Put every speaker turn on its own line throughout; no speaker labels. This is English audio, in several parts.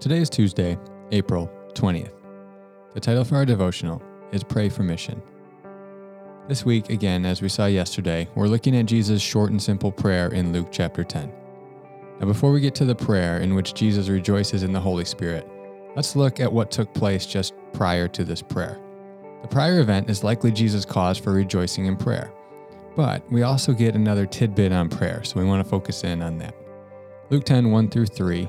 Today is Tuesday, April 20th. The title for our devotional is Pray for Mission. This week, again, as we saw yesterday, we're looking at Jesus' short and simple prayer in Luke chapter 10. Now, before we get to the prayer in which Jesus rejoices in the Holy Spirit, let's look at what took place just prior to this prayer. The prior event is likely Jesus' cause for rejoicing in prayer. But we also get another tidbit on prayer, so we want to focus in on that. Luke 10 1 through 3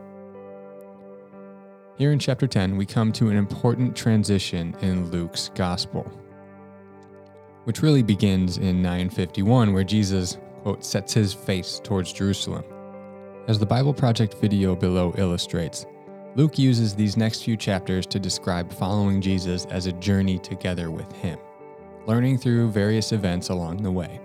Here in chapter 10, we come to an important transition in Luke's gospel, which really begins in 951, where Jesus, quote, sets his face towards Jerusalem. As the Bible Project video below illustrates, Luke uses these next few chapters to describe following Jesus as a journey together with him, learning through various events along the way.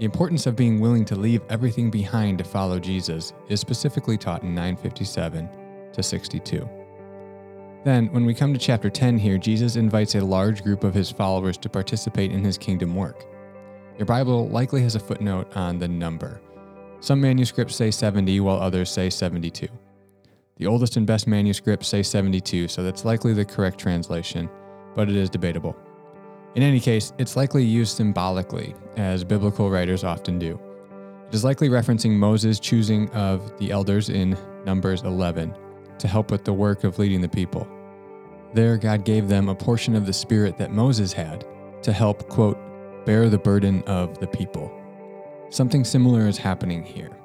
The importance of being willing to leave everything behind to follow Jesus is specifically taught in 957 to 62. Then, when we come to chapter 10 here, Jesus invites a large group of his followers to participate in his kingdom work. Your Bible likely has a footnote on the number. Some manuscripts say 70, while others say 72. The oldest and best manuscripts say 72, so that's likely the correct translation, but it is debatable. In any case, it's likely used symbolically, as biblical writers often do. It is likely referencing Moses' choosing of the elders in Numbers 11 to help with the work of leading the people. There, God gave them a portion of the Spirit that Moses had to help, quote, bear the burden of the people. Something similar is happening here.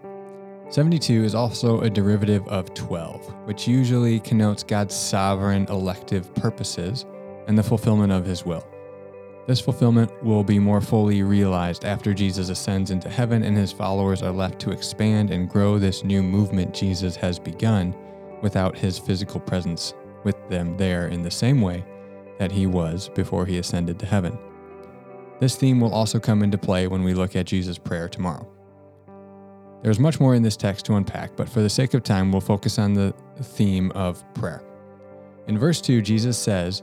72 is also a derivative of 12, which usually connotes God's sovereign elective purposes and the fulfillment of his will. This fulfillment will be more fully realized after Jesus ascends into heaven and his followers are left to expand and grow this new movement Jesus has begun without his physical presence with them there in the same way that he was before he ascended to heaven. This theme will also come into play when we look at Jesus' prayer tomorrow. There's much more in this text to unpack, but for the sake of time, we'll focus on the theme of prayer. In verse 2, Jesus says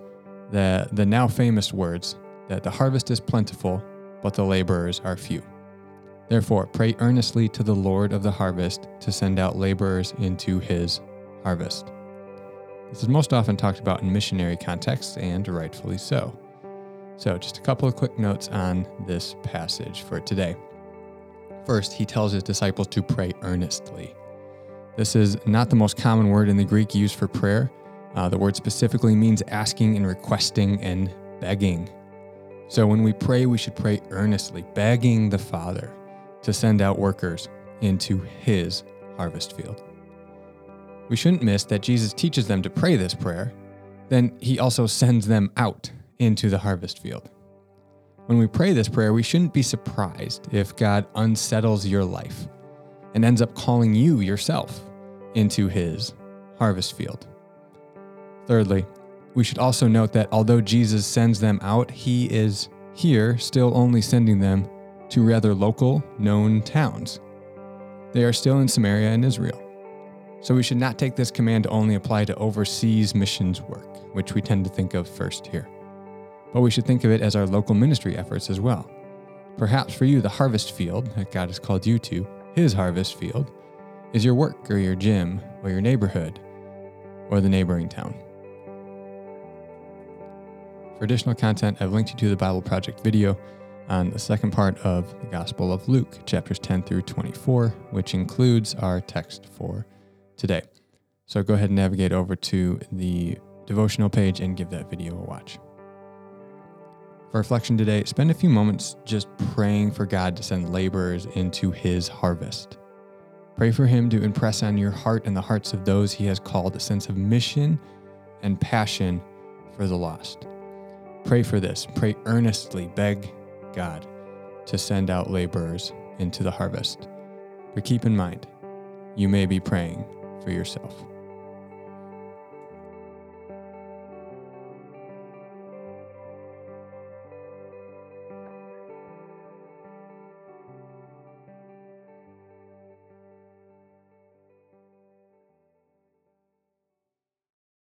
that the now famous words, that the harvest is plentiful, but the laborers are few. Therefore, pray earnestly to the Lord of the harvest to send out laborers into his harvest. This is most often talked about in missionary contexts, and rightfully so. So, just a couple of quick notes on this passage for today. First, he tells his disciples to pray earnestly. This is not the most common word in the Greek used for prayer. Uh, the word specifically means asking and requesting and begging. So when we pray, we should pray earnestly, begging the Father to send out workers into his harvest field. We shouldn't miss that Jesus teaches them to pray this prayer, then he also sends them out into the harvest field. When we pray this prayer, we shouldn't be surprised if God unsettles your life and ends up calling you yourself into his harvest field. Thirdly, we should also note that although Jesus sends them out, he is here still only sending them to rather local, known towns. They are still in Samaria and Israel. So we should not take this command to only apply to overseas missions work, which we tend to think of first here. But we should think of it as our local ministry efforts as well. Perhaps for you, the harvest field that God has called you to, His harvest field, is your work or your gym or your neighborhood or the neighboring town. For additional content, I've linked you to the Bible Project video on the second part of the Gospel of Luke, chapters 10 through 24, which includes our text for today. So go ahead and navigate over to the devotional page and give that video a watch. For reflection today, spend a few moments just praying for God to send laborers into his harvest. Pray for him to impress on your heart and the hearts of those he has called a sense of mission and passion for the lost. Pray for this. Pray earnestly. Beg God to send out laborers into the harvest. But keep in mind, you may be praying for yourself.